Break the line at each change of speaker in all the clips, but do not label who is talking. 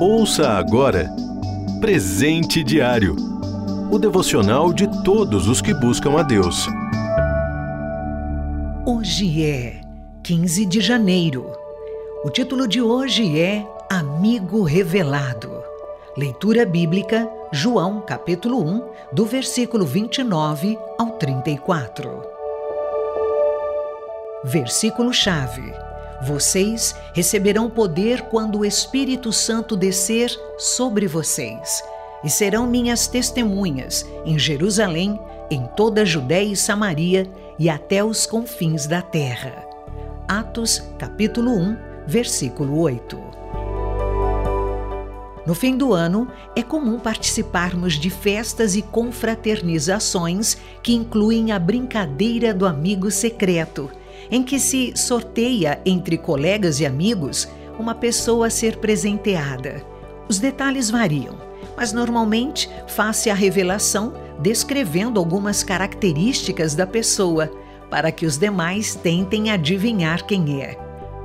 Ouça agora Presente Diário o devocional de todos os que buscam a Deus.
Hoje é 15 de janeiro. O título de hoje é Amigo Revelado. Leitura bíblica, João capítulo 1, do versículo 29 ao 34. Versículo-chave. Vocês receberão poder quando o Espírito Santo descer sobre vocês, e serão minhas testemunhas em Jerusalém, em toda a Judéia e Samaria e até os confins da terra. Atos, capítulo 1, versículo 8. No fim do ano, é comum participarmos de festas e confraternizações que incluem a brincadeira do amigo secreto, em que se sorteia entre colegas e amigos uma pessoa a ser presenteada. Os detalhes variam, mas normalmente faz-se a revelação descrevendo algumas características da pessoa, para que os demais tentem adivinhar quem é.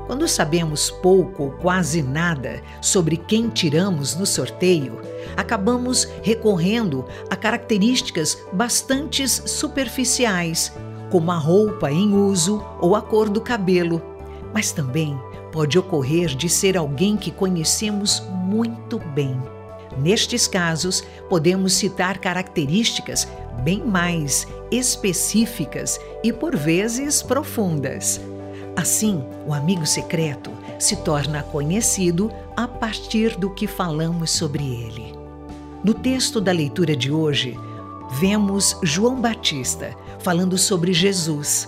Quando sabemos pouco ou quase nada sobre quem tiramos no sorteio, acabamos recorrendo a características bastante superficiais, como a roupa em uso ou a cor do cabelo. Mas também pode ocorrer de ser alguém que conhecemos muito bem. Nestes casos, podemos citar características bem mais específicas e, por vezes, profundas. Assim, o amigo secreto se torna conhecido a partir do que falamos sobre ele. No texto da leitura de hoje, vemos João Batista falando sobre Jesus.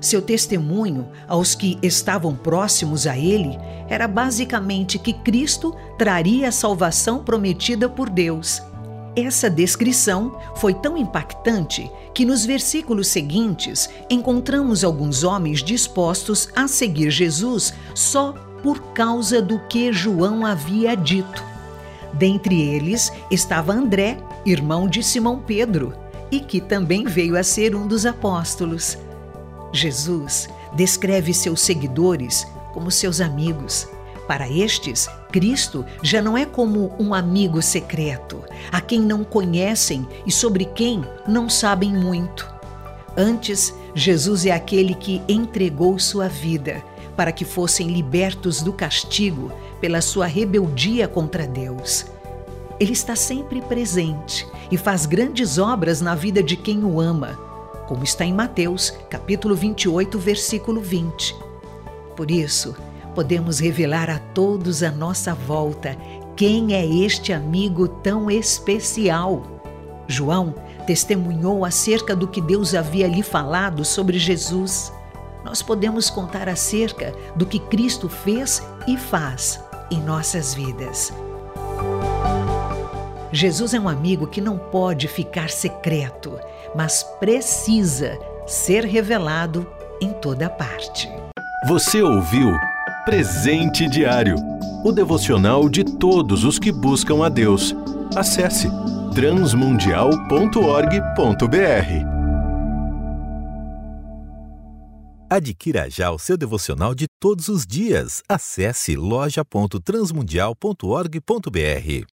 Seu testemunho aos que estavam próximos a ele era basicamente que Cristo traria a salvação prometida por Deus. Essa descrição foi tão impactante que nos versículos seguintes encontramos alguns homens dispostos a seguir Jesus só por causa do que João havia dito. Dentre eles estava André, irmão de Simão Pedro, e que também veio a ser um dos apóstolos. Jesus descreve seus seguidores como seus amigos. Para estes, Cristo já não é como um amigo secreto, a quem não conhecem e sobre quem não sabem muito. Antes, Jesus é aquele que entregou sua vida para que fossem libertos do castigo pela sua rebeldia contra Deus. Ele está sempre presente e faz grandes obras na vida de quem o ama como está em Mateus, capítulo 28, versículo 20. Por isso, podemos revelar a todos à nossa volta quem é este amigo tão especial. João testemunhou acerca do que Deus havia lhe falado sobre Jesus. Nós podemos contar acerca do que Cristo fez e faz em nossas vidas. Jesus é um amigo que não pode ficar secreto, mas precisa ser revelado em toda parte.
Você ouviu Presente Diário o devocional de todos os que buscam a Deus. Acesse transmundial.org.br.
Adquira já o seu devocional de todos os dias. Acesse loja.transmundial.org.br.